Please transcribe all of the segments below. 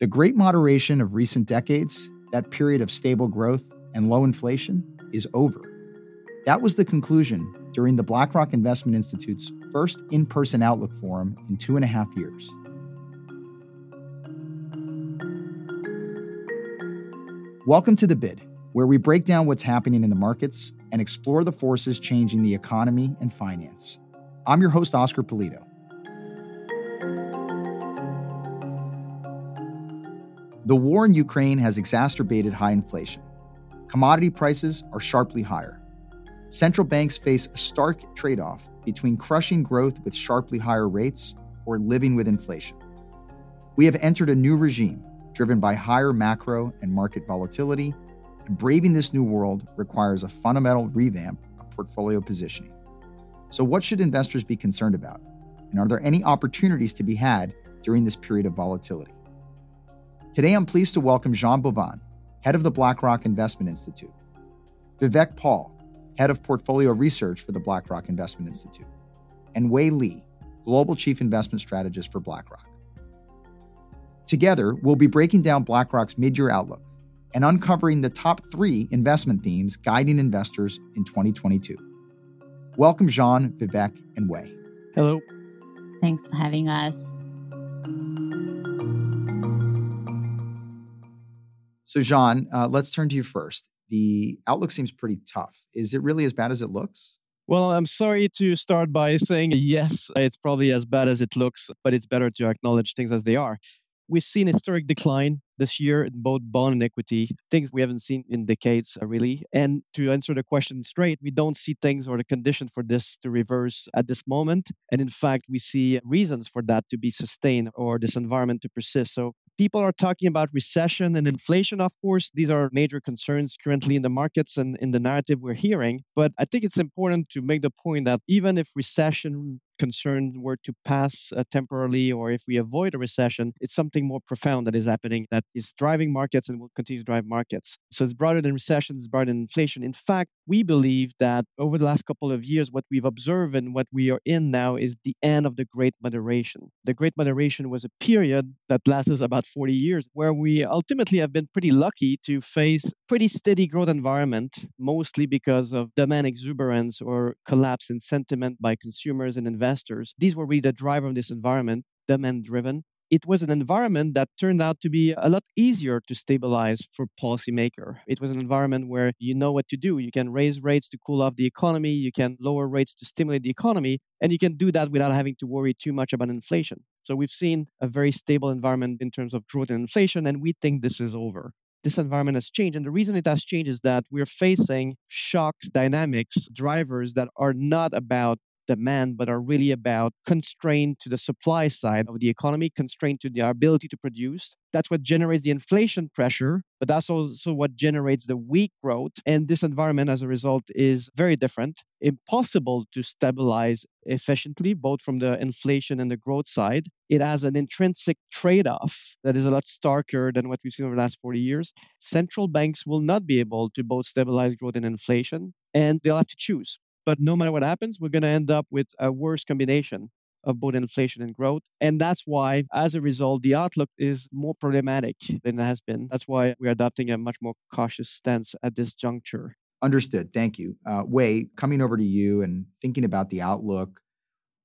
The great moderation of recent decades, that period of stable growth and low inflation, is over. That was the conclusion during the BlackRock Investment Institute's first in person Outlook Forum in two and a half years. Welcome to The Bid, where we break down what's happening in the markets and explore the forces changing the economy and finance. I'm your host, Oscar Pulido. The war in Ukraine has exacerbated high inflation. Commodity prices are sharply higher. Central banks face a stark trade off between crushing growth with sharply higher rates or living with inflation. We have entered a new regime driven by higher macro and market volatility, and braving this new world requires a fundamental revamp of portfolio positioning. So, what should investors be concerned about? And are there any opportunities to be had during this period of volatility? Today, I'm pleased to welcome Jean Boivin, head of the BlackRock Investment Institute, Vivek Paul, head of portfolio research for the BlackRock Investment Institute, and Wei Li, global chief investment strategist for BlackRock. Together, we'll be breaking down BlackRock's mid year outlook and uncovering the top three investment themes guiding investors in 2022. Welcome, Jean, Vivek, and Wei. Hello. Thanks for having us. So, Jean, uh, let's turn to you first. The outlook seems pretty tough. Is it really as bad as it looks? Well, I'm sorry to start by saying yes, it's probably as bad as it looks, but it's better to acknowledge things as they are. We've seen historic decline this year in both bond and equity, things we haven't seen in decades, uh, really. And to answer the question straight, we don't see things or the condition for this to reverse at this moment. And in fact, we see reasons for that to be sustained or this environment to persist. So people are talking about recession and inflation, of course. These are major concerns currently in the markets and in the narrative we're hearing. But I think it's important to make the point that even if recession concern were to pass uh, temporarily or if we avoid a recession, it's something more profound that is happening that is driving markets and will continue to drive markets. So it's broader than recession, it's broader than inflation. In fact, we believe that over the last couple of years, what we've observed and what we are in now is the end of the Great Moderation. The Great Moderation was a period that lasted about 40 years where we ultimately have been pretty lucky to face pretty steady growth environment, mostly because of demand exuberance or collapse in sentiment by consumers and investors investors. These were really the driver of this environment, demand driven. It was an environment that turned out to be a lot easier to stabilize for policymaker. It was an environment where you know what to do. You can raise rates to cool off the economy, you can lower rates to stimulate the economy, and you can do that without having to worry too much about inflation. So we've seen a very stable environment in terms of growth and inflation, and we think this is over this environment has changed. And the reason it has changed is that we're facing shocks, dynamics, drivers that are not about demand, but are really about constraint to the supply side of the economy, constraint to the ability to produce. That's what generates the inflation pressure, but that's also what generates the weak growth. And this environment, as a result, is very different, impossible to stabilize efficiently, both from the inflation and the growth side. It has an intrinsic trade off that is a lot starker than what we've seen over the last 40 years. Central banks will not be able to both stabilize growth and inflation, and they'll have to choose. But no matter what happens, we're going to end up with a worse combination of both inflation and growth. And that's why, as a result, the outlook is more problematic than it has been. That's why we're adopting a much more cautious stance at this juncture. Understood. Thank you. Uh, Wei, coming over to you and thinking about the outlook,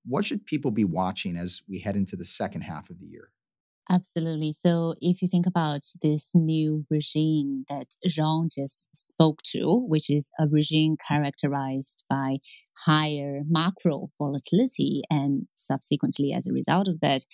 what should people be watching as we head into the second half of the year? Absolutely. So, if you think about this new regime that Jean just spoke to, which is a regime characterized by higher macro volatility and subsequently, as a result of that,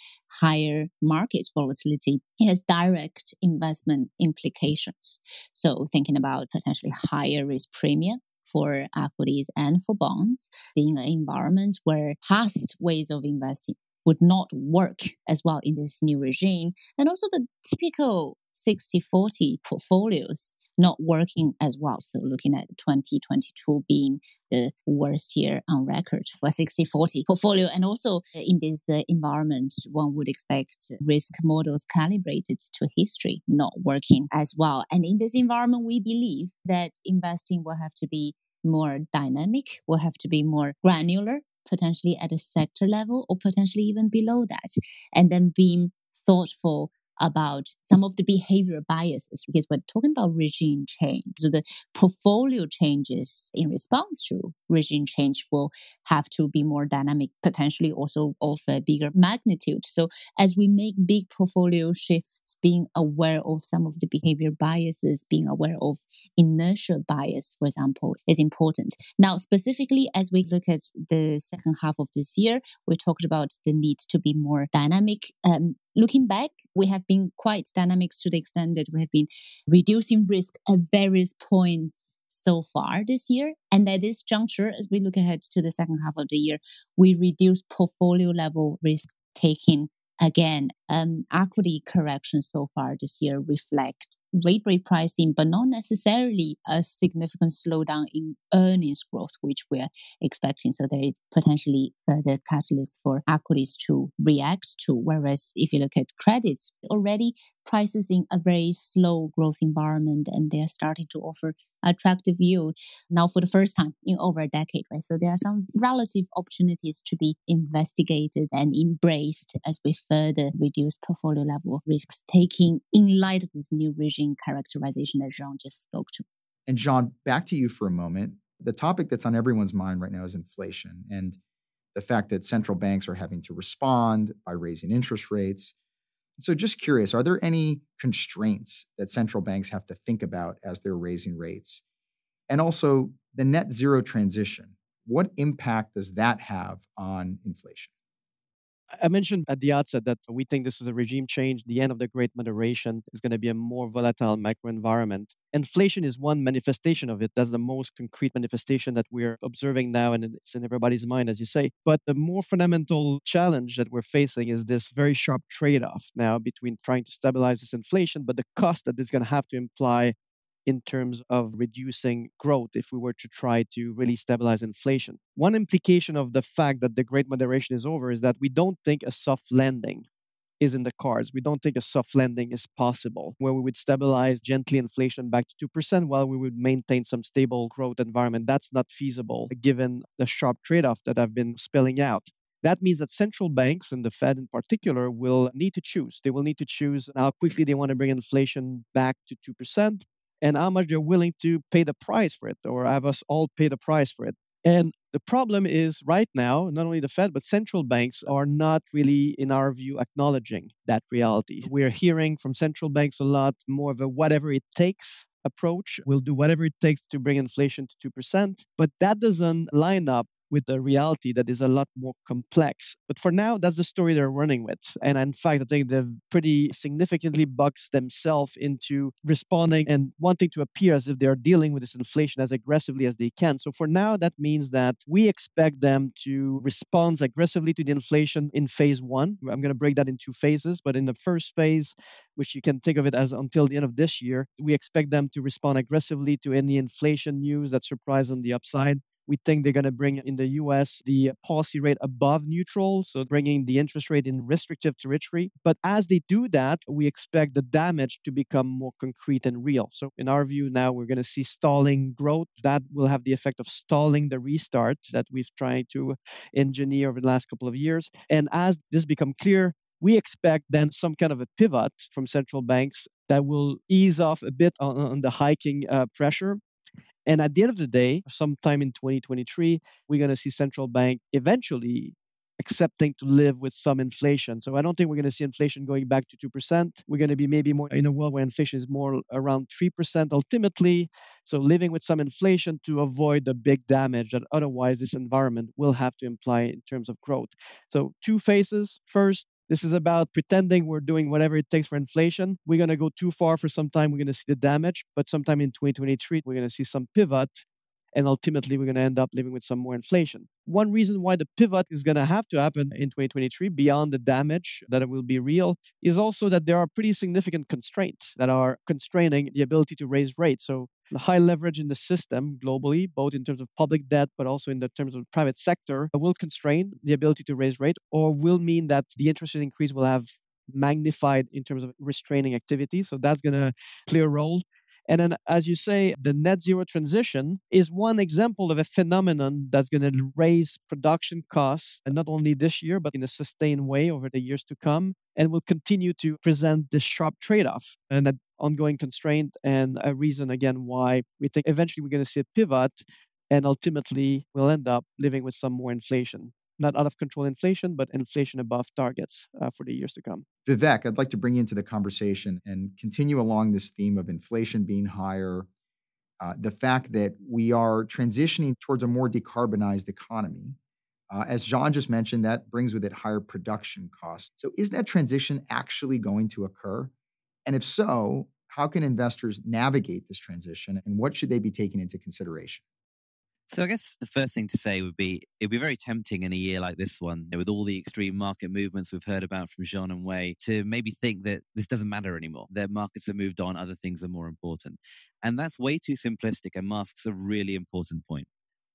higher market volatility, it has direct investment implications. So, thinking about potentially higher risk premium for equities and for bonds, being an environment where past ways of investing would not work as well in this new regime. And also the typical 60 40 portfolios not working as well. So looking at 2022 being the worst year on record for 60 40 portfolio. And also in this uh, environment, one would expect risk models calibrated to history not working as well. And in this environment, we believe that investing will have to be more dynamic, will have to be more granular potentially at a sector level or potentially even below that, and then being thoughtful about some of the behavior biases because we're talking about regime change. So the portfolio changes in response to regime change will have to be more dynamic, potentially also of a bigger magnitude. So as we make big portfolio shifts, being aware of some of the behavior biases, being aware of inertia bias, for example, is important. Now, specifically as we look at the second half of this year, we talked about the need to be more dynamic. Um, looking back, we have been quite dynamic to the extent that we have been reducing risk at various points so far this year. And at this juncture, as we look ahead to the second half of the year, we reduce portfolio level risk taking again. Um, equity corrections so far this year reflect rate repricing, but not necessarily a significant slowdown in earnings growth, which we're expecting. So there is potentially further catalyst for equities to react to. Whereas if you look at credits, already prices in a very slow growth environment and they're starting to offer attractive yield now for the first time in over a decade, right? So there are some relative opportunities to be investigated and embraced as we further reduce portfolio level risks taking in light of this new regime characterization that Jean just spoke to. And Jean, back to you for a moment. The topic that's on everyone's mind right now is inflation and the fact that central banks are having to respond by raising interest rates. So, just curious, are there any constraints that central banks have to think about as they're raising rates? And also, the net zero transition, what impact does that have on inflation? I mentioned at the outset that we think this is a regime change. The end of the great moderation is going to be a more volatile macro environment. Inflation is one manifestation of it. That's the most concrete manifestation that we're observing now, and it's in everybody's mind, as you say. But the more fundamental challenge that we're facing is this very sharp trade off now between trying to stabilize this inflation, but the cost that is going to have to imply in terms of reducing growth if we were to try to really stabilize inflation. One implication of the fact that the great moderation is over is that we don't think a soft landing is in the cards. We don't think a soft landing is possible where we would stabilize gently inflation back to 2% while we would maintain some stable growth environment. That's not feasible given the sharp trade off that I've been spelling out. That means that central banks and the Fed in particular will need to choose. They will need to choose how quickly they want to bring inflation back to 2% and how much they're willing to pay the price for it or have us all pay the price for it. And the problem is right now, not only the Fed, but central banks are not really, in our view, acknowledging that reality. We're hearing from central banks a lot more of a whatever it takes approach. We'll do whatever it takes to bring inflation to 2%. But that doesn't line up with a reality that is a lot more complex. But for now, that's the story they're running with. And in fact, I think they've pretty significantly boxed themselves into responding and wanting to appear as if they're dealing with this inflation as aggressively as they can. So for now, that means that we expect them to respond aggressively to the inflation in phase one. I'm going to break that in two phases. But in the first phase, which you can think of it as until the end of this year, we expect them to respond aggressively to any inflation news that surprise on the upside. We think they're going to bring in the US the policy rate above neutral, so bringing the interest rate in restrictive territory. But as they do that, we expect the damage to become more concrete and real. So, in our view, now we're going to see stalling growth. That will have the effect of stalling the restart that we've tried to engineer over the last couple of years. And as this becomes clear, we expect then some kind of a pivot from central banks that will ease off a bit on, on the hiking uh, pressure and at the end of the day, sometime in 2023, we're going to see central bank eventually accepting to live with some inflation. So I don't think we're going to see inflation going back to 2%. We're going to be maybe more in a world where inflation is more around 3% ultimately. So living with some inflation to avoid the big damage that otherwise this environment will have to imply in terms of growth. So two phases. First, this is about pretending we're doing whatever it takes for inflation. We're going to go too far for some time. We're going to see the damage, but sometime in 2023, we're going to see some pivot. And ultimately, we're going to end up living with some more inflation. One reason why the pivot is going to have to happen in 2023, beyond the damage that it will be real, is also that there are pretty significant constraints that are constraining the ability to raise rates. So high leverage in the system globally, both in terms of public debt, but also in the terms of the private sector, will constrain the ability to raise rate or will mean that the interest rate increase will have magnified in terms of restraining activity. So that's going to play a role. And then, as you say, the net zero transition is one example of a phenomenon that's going to raise production costs, and not only this year, but in a sustained way over the years to come, and will continue to present this sharp trade off and an ongoing constraint, and a reason, again, why we think eventually we're going to see a pivot, and ultimately we'll end up living with some more inflation not out of control inflation, but inflation above targets uh, for the years to come. Vivek, I'd like to bring you into the conversation and continue along this theme of inflation being higher, uh, the fact that we are transitioning towards a more decarbonized economy. Uh, as Jean just mentioned, that brings with it higher production costs. So, is that transition actually going to occur? And if so, how can investors navigate this transition and what should they be taking into consideration? So I guess the first thing to say would be it'd be very tempting in a year like this one, with all the extreme market movements we've heard about from Jean and Wei, to maybe think that this doesn't matter anymore. That markets have moved on, other things are more important. And that's way too simplistic and masks a really important point.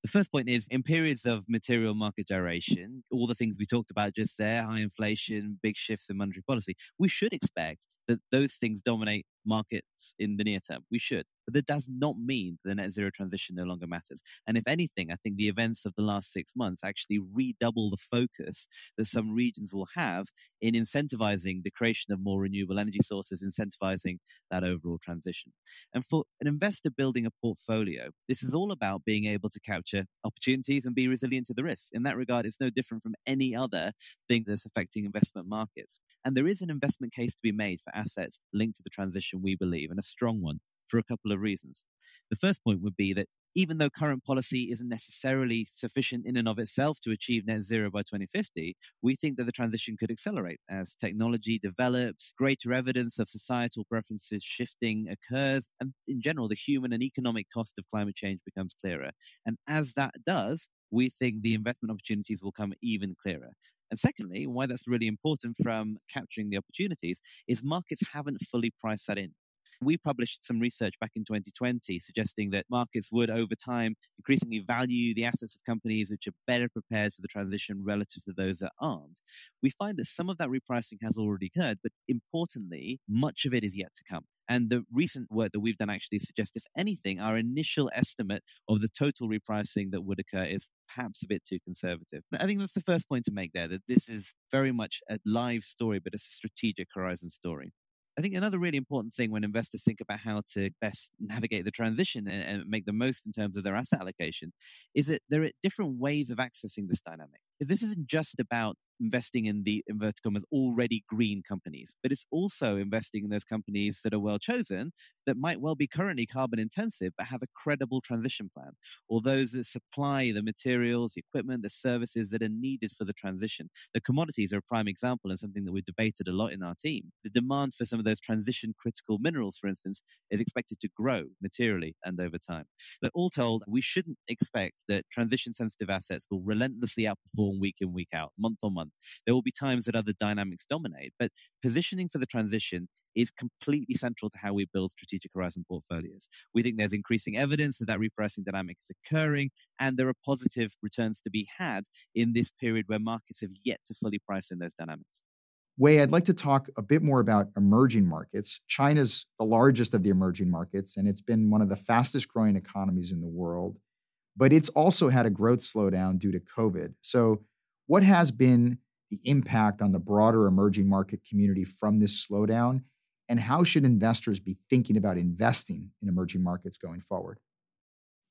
The first point is in periods of material market gyration, all the things we talked about just there, high inflation, big shifts in monetary policy, we should expect that those things dominate markets in the near term. We should. But that does not mean that the net zero transition no longer matters. And if anything, I think the events of the last six months actually redouble the focus that some regions will have in incentivizing the creation of more renewable energy sources, incentivizing that overall transition. And for an investor building a portfolio, this is all about being able to capture opportunities and be resilient to the risks. In that regard, it's no different from any other thing that's affecting investment markets. And there is an investment case to be made for assets linked to the transition, we believe, and a strong one for a couple of reasons. The first point would be that even though current policy isn't necessarily sufficient in and of itself to achieve net zero by 2050, we think that the transition could accelerate as technology develops, greater evidence of societal preferences shifting occurs, and in general, the human and economic cost of climate change becomes clearer. And as that does, we think the investment opportunities will come even clearer. And secondly, why that's really important from capturing the opportunities is markets haven't fully priced that in. We published some research back in 2020 suggesting that markets would, over time, increasingly value the assets of companies which are better prepared for the transition relative to those that aren't. We find that some of that repricing has already occurred, but importantly, much of it is yet to come. And the recent work that we've done actually suggests, if anything, our initial estimate of the total repricing that would occur is perhaps a bit too conservative. I think that's the first point to make there that this is very much a live story, but it's a strategic horizon story. I think another really important thing when investors think about how to best navigate the transition and, and, make the most in terms of their asset allocation is that there are different ways of accessing this dynamic. This isn't just about investing in the inverted commas already green companies, but it's also investing in those companies that are well chosen that might well be currently carbon intensive but have a credible transition plan, or those that supply the materials, the equipment, the services that are needed for the transition. The commodities are a prime example and something that we've debated a lot in our team. The demand for some of those transition critical minerals, for instance, is expected to grow materially and over time. But all told, we shouldn't expect that transition sensitive assets will relentlessly outperform week in, week out, month on month month. There will be times that other dynamics dominate, but positioning for the transition is completely central to how we build strategic horizon portfolios. We think there's increasing evidence that that repricing dynamic is occurring, and there are positive returns to be had in this period where markets have yet to fully price in those dynamics. Wei, I'd like to talk a bit more about emerging markets. China's the largest of the emerging markets, and it's been one of the fastest growing economies in the world. But it's also had a growth slowdown due to COVID. So, what has been the impact on the broader emerging market community from this slowdown? And how should investors be thinking about investing in emerging markets going forward?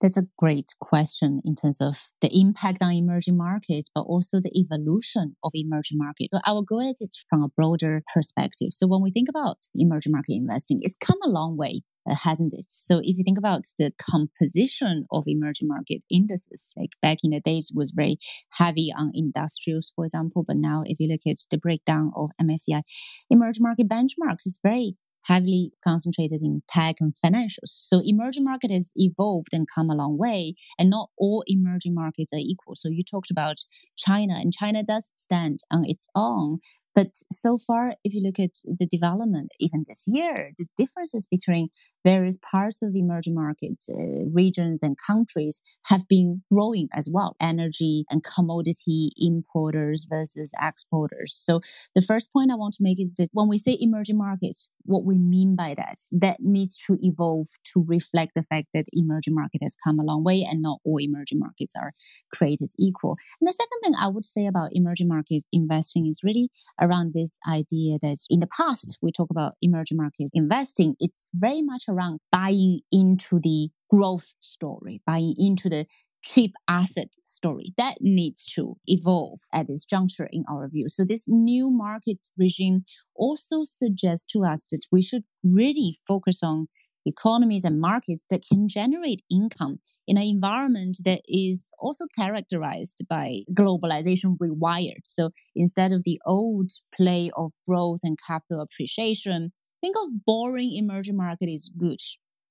That's a great question in terms of the impact on emerging markets, but also the evolution of emerging markets. So I will go at it from a broader perspective. So when we think about emerging market investing, it's come a long way Uh, hasn't it? So if you think about the composition of emerging market indices, like back in the days was very heavy on industrials, for example, but now if you look at the breakdown of MSCI emerging market benchmarks, it's very heavily concentrated in tech and financials. So emerging market has evolved and come a long way, and not all emerging markets are equal. So you talked about China, and China does stand on its own But so far, if you look at the development, even this year, the differences between various parts of the emerging market uh, regions and countries have been growing as well. Energy and commodity importers versus exporters. So the first point I want to make is that when we say emerging markets, what we mean by that, that needs to evolve to reflect the fact that emerging market has come a long way and not all emerging markets are created equal. And the second thing I would say about emerging markets investing is really around this idea that in the past we talk about emerging market investing, it's very much around buying into the growth story, buying into the cheap asset story that needs to evolve at this juncture in our view. So this new market regime also suggests to us that we should really focus on economies and markets that can generate income in an environment that is also characterized by globalization rewired. So instead of the old play of growth and capital appreciation, think of boring emerging market is good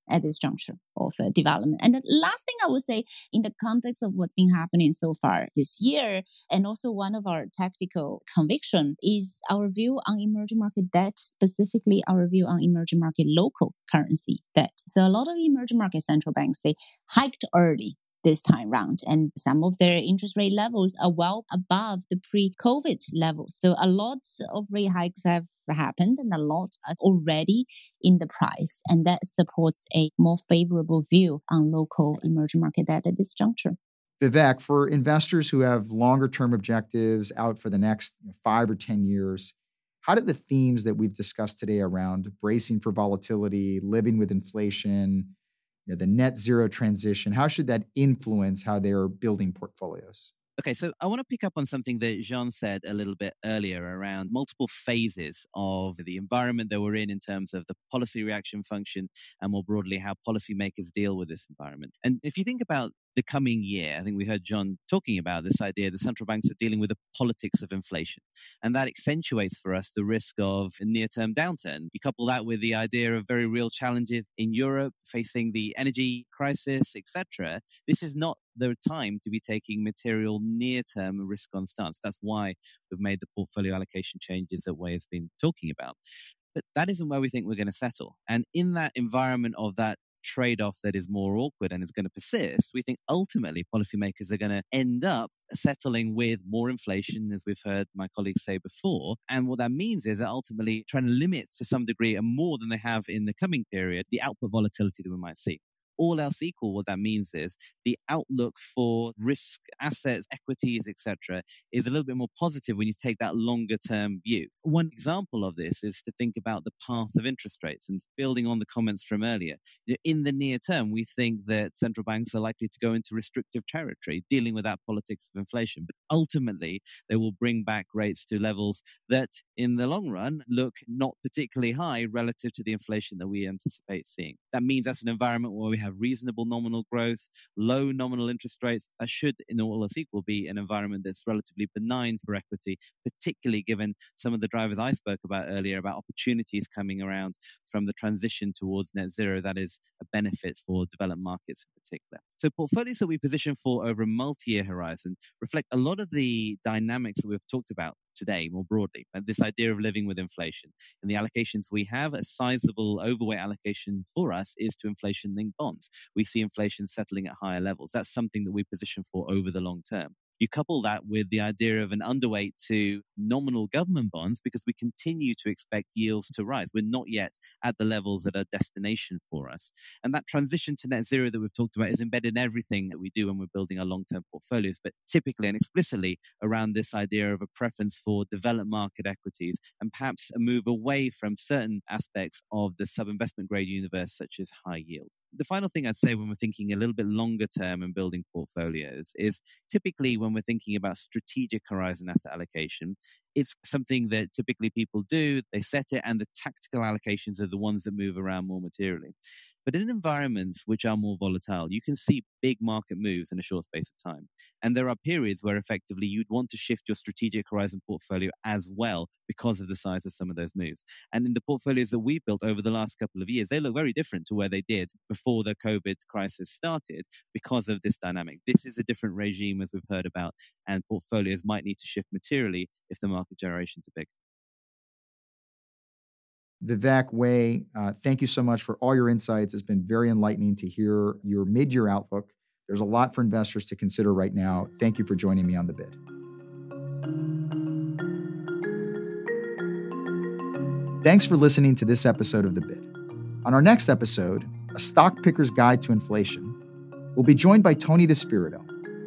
at this juncture of uh, development. And the last thing I would say in the context of what's been happening so far this year, and also one of our tactical conviction is our view on emerging market debt, specifically our view on emerging market local currency debt. So a lot of emerging market central banks, they hiked early this time round. And some of their interest rate levels are well above the pre COVID levels. So a lot of rate hikes have happened and a lot are already in the price. And that supports a more favorable view on local emerging market debt at this juncture. Vivek, for investors who have longer term objectives out for the next five or 10 years, how did the themes that we've discussed today around bracing for volatility, living with inflation, you know, the net zero transition, how should that influence how they're building portfolios? Okay, so I want to pick up on something that Jean said a little bit earlier around multiple phases of the environment that we're in in terms of the policy reaction function and more broadly how policymakers deal with this environment. And if you think about the coming year. I think we heard Jean talking about this idea the central banks are dealing with the politics of inflation. And that accentuates for us the risk of a near term downturn. You couple that with the idea of very real challenges in Europe facing the energy crisis, etc. This is not the time to be taking material near term risk on stance. That's why we've made the portfolio allocation changes that Wei has been talking about. But that isn't where we think we're going to settle. And in that environment of that trade off that is more awkward and is going to persist, we think ultimately policymakers are going to end up settling with more inflation, as we've heard my colleagues say before. And what that means is that ultimately trying to limit to some degree and more than they have in the coming period, the output volatility that we might see all else equal, what that means is the outlook for risk assets, equities, etc., is a little bit more positive when you take that longer term view. One example of this is to think about the path of interest rates and building on the comments from earlier. In the near term, we think that central banks are likely to go into restrictive territory, dealing with that politics of inflation. But ultimately, they will bring back rates to levels that, in the long run, look not particularly high relative to the inflation that we anticipate seeing. That means that's an environment where we have reasonable nominal growth, low nominal interest rates, that should, in all else equal, be an environment that's relatively benign for equity, particularly given some of the drivers I spoke about earlier about opportunities coming around from the transition towards net zero. That is a benefit for developed markets in particular. So, portfolios that we position for over a multi year horizon reflect a lot of the dynamics that we've talked about today more broadly. Uh, this idea of living with inflation. And the allocations we have, a sizable overweight allocation for us is to inflation linked bonds. We see inflation settling at higher levels. That's something that we position for over the long term. You couple that with the idea of an underweight to nominal government bonds because we continue to expect yields to rise. We're not yet at the levels that are destination for us. And that transition to net zero that we've talked about is embedded in everything that we do when we're building our long term portfolios, but typically and explicitly around this idea of a preference for developed market equities and perhaps a move away from certain aspects of the sub investment grade universe, such as high yield. The final thing I'd say when we're thinking a little bit longer term and building portfolios is typically when we're thinking about strategic horizon asset allocation, it's something that typically people do. They set it, and the tactical allocations are the ones that move around more materially. But in environments which are more volatile, you can see big market moves in a short space of time. And there are periods where effectively you'd want to shift your strategic horizon portfolio as well because of the size of some of those moves. And in the portfolios that we've built over the last couple of years, they look very different to where they did before the COVID crisis started because of this dynamic. This is a different regime as we've heard about, and portfolios might need to shift materially if the market generations are big. Vivek, Wei, uh, thank you so much for all your insights. It's been very enlightening to hear your mid year outlook. There's a lot for investors to consider right now. Thank you for joining me on the bid. Thanks for listening to this episode of The Bid. On our next episode, A Stock Picker's Guide to Inflation, we'll be joined by Tony DeSpirito,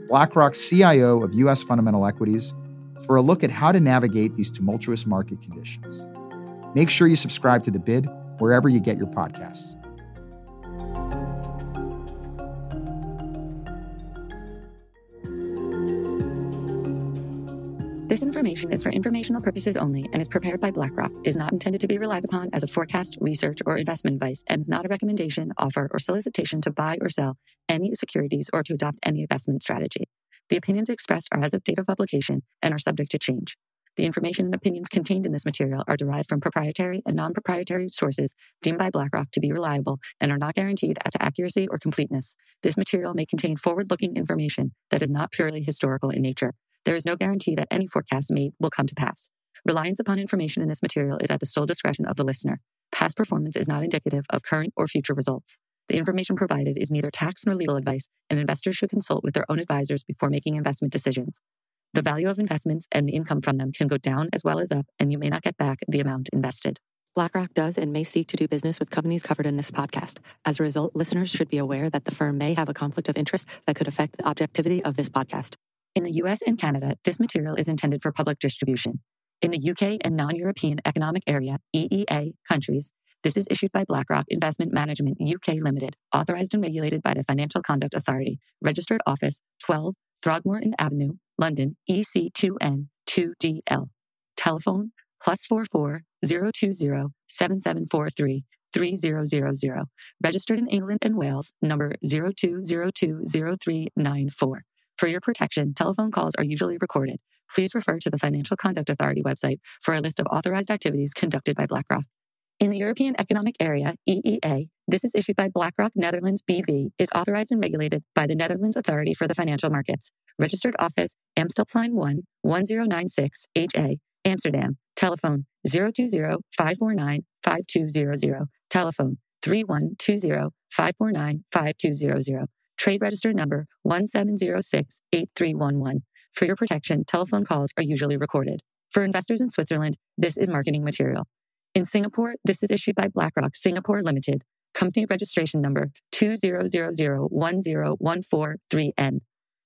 BlackRock's CIO of U.S. Fundamental Equities, for a look at how to navigate these tumultuous market conditions. Make sure you subscribe to The Bid wherever you get your podcasts. This information is for informational purposes only and is prepared by BlackRock, is not intended to be relied upon as a forecast, research, or investment advice, and is not a recommendation, offer, or solicitation to buy or sell any securities or to adopt any investment strategy. The opinions expressed are as of date of publication and are subject to change. The information and opinions contained in this material are derived from proprietary and non proprietary sources deemed by BlackRock to be reliable and are not guaranteed as to accuracy or completeness. This material may contain forward looking information that is not purely historical in nature. There is no guarantee that any forecast made will come to pass. Reliance upon information in this material is at the sole discretion of the listener. Past performance is not indicative of current or future results. The information provided is neither tax nor legal advice, and investors should consult with their own advisors before making investment decisions. The value of investments and the income from them can go down as well as up, and you may not get back the amount invested. BlackRock does and may seek to do business with companies covered in this podcast. As a result, listeners should be aware that the firm may have a conflict of interest that could affect the objectivity of this podcast. In the US and Canada, this material is intended for public distribution. In the UK and non European Economic Area, EEA, countries, this is issued by BlackRock Investment Management UK Limited, authorized and regulated by the Financial Conduct Authority, registered office 12 Throgmorton Avenue, London, EC2N 2DL. Telephone plus 44 020 7743 3000. Registered in England and Wales, number 02020394. For your protection, telephone calls are usually recorded. Please refer to the Financial Conduct Authority website for a list of authorized activities conducted by BlackRock. In the European Economic Area, EEA, this is issued by BlackRock Netherlands BV, is authorized and regulated by the Netherlands Authority for the Financial Markets. Registered office Amstelplein 1 1096 HA, Amsterdam. Telephone 020-549-5200. Telephone 3120-549-5200. Trade register number 1706-8311. For your protection, telephone calls are usually recorded. For investors in Switzerland, this is marketing material. In Singapore, this is issued by BlackRock Singapore Limited, company registration number 200010143N.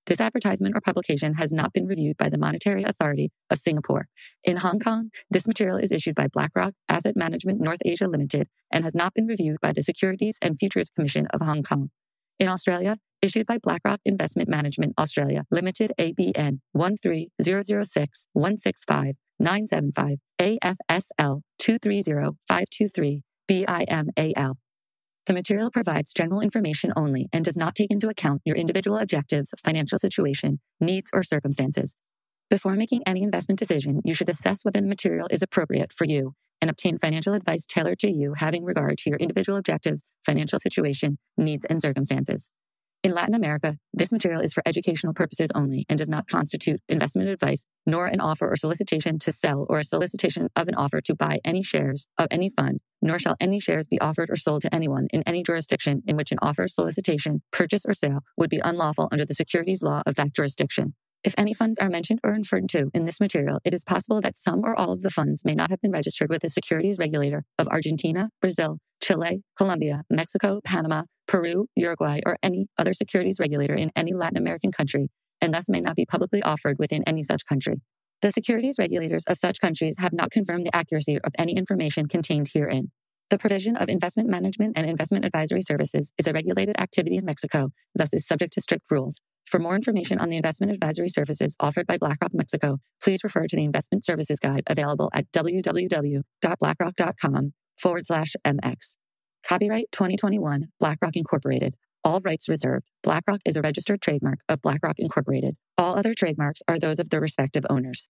This advertisement or publication has not been reviewed by the Monetary Authority of Singapore. In Hong Kong, this material is issued by BlackRock Asset Management North Asia Limited and has not been reviewed by the Securities and Futures Commission of Hong Kong. In Australia, issued by BlackRock Investment Management Australia Limited ABN 13006 165 975 AFSL 230523 BIMAL. The material provides general information only and does not take into account your individual objectives, financial situation, needs, or circumstances. Before making any investment decision, you should assess whether the material is appropriate for you and obtain financial advice tailored to you having regard to your individual objectives, financial situation, needs, and circumstances. In Latin America, this material is for educational purposes only and does not constitute investment advice, nor an offer or solicitation to sell or a solicitation of an offer to buy any shares of any fund, nor shall any shares be offered or sold to anyone in any jurisdiction in which an offer, solicitation, purchase, or sale would be unlawful under the securities law of that jurisdiction. If any funds are mentioned or referred to in this material, it is possible that some or all of the funds may not have been registered with the securities regulator of Argentina, Brazil, Chile, Colombia, Mexico, Panama, Peru, Uruguay, or any other securities regulator in any Latin American country, and thus may not be publicly offered within any such country. The securities regulators of such countries have not confirmed the accuracy of any information contained herein. The provision of investment management and investment advisory services is a regulated activity in Mexico, thus is subject to strict rules. For more information on the investment advisory services offered by BlackRock Mexico, please refer to the investment services guide available at www.blackrock.com forward slash MX. Copyright 2021 BlackRock Incorporated. All rights reserved. BlackRock is a registered trademark of BlackRock Incorporated. All other trademarks are those of their respective owners.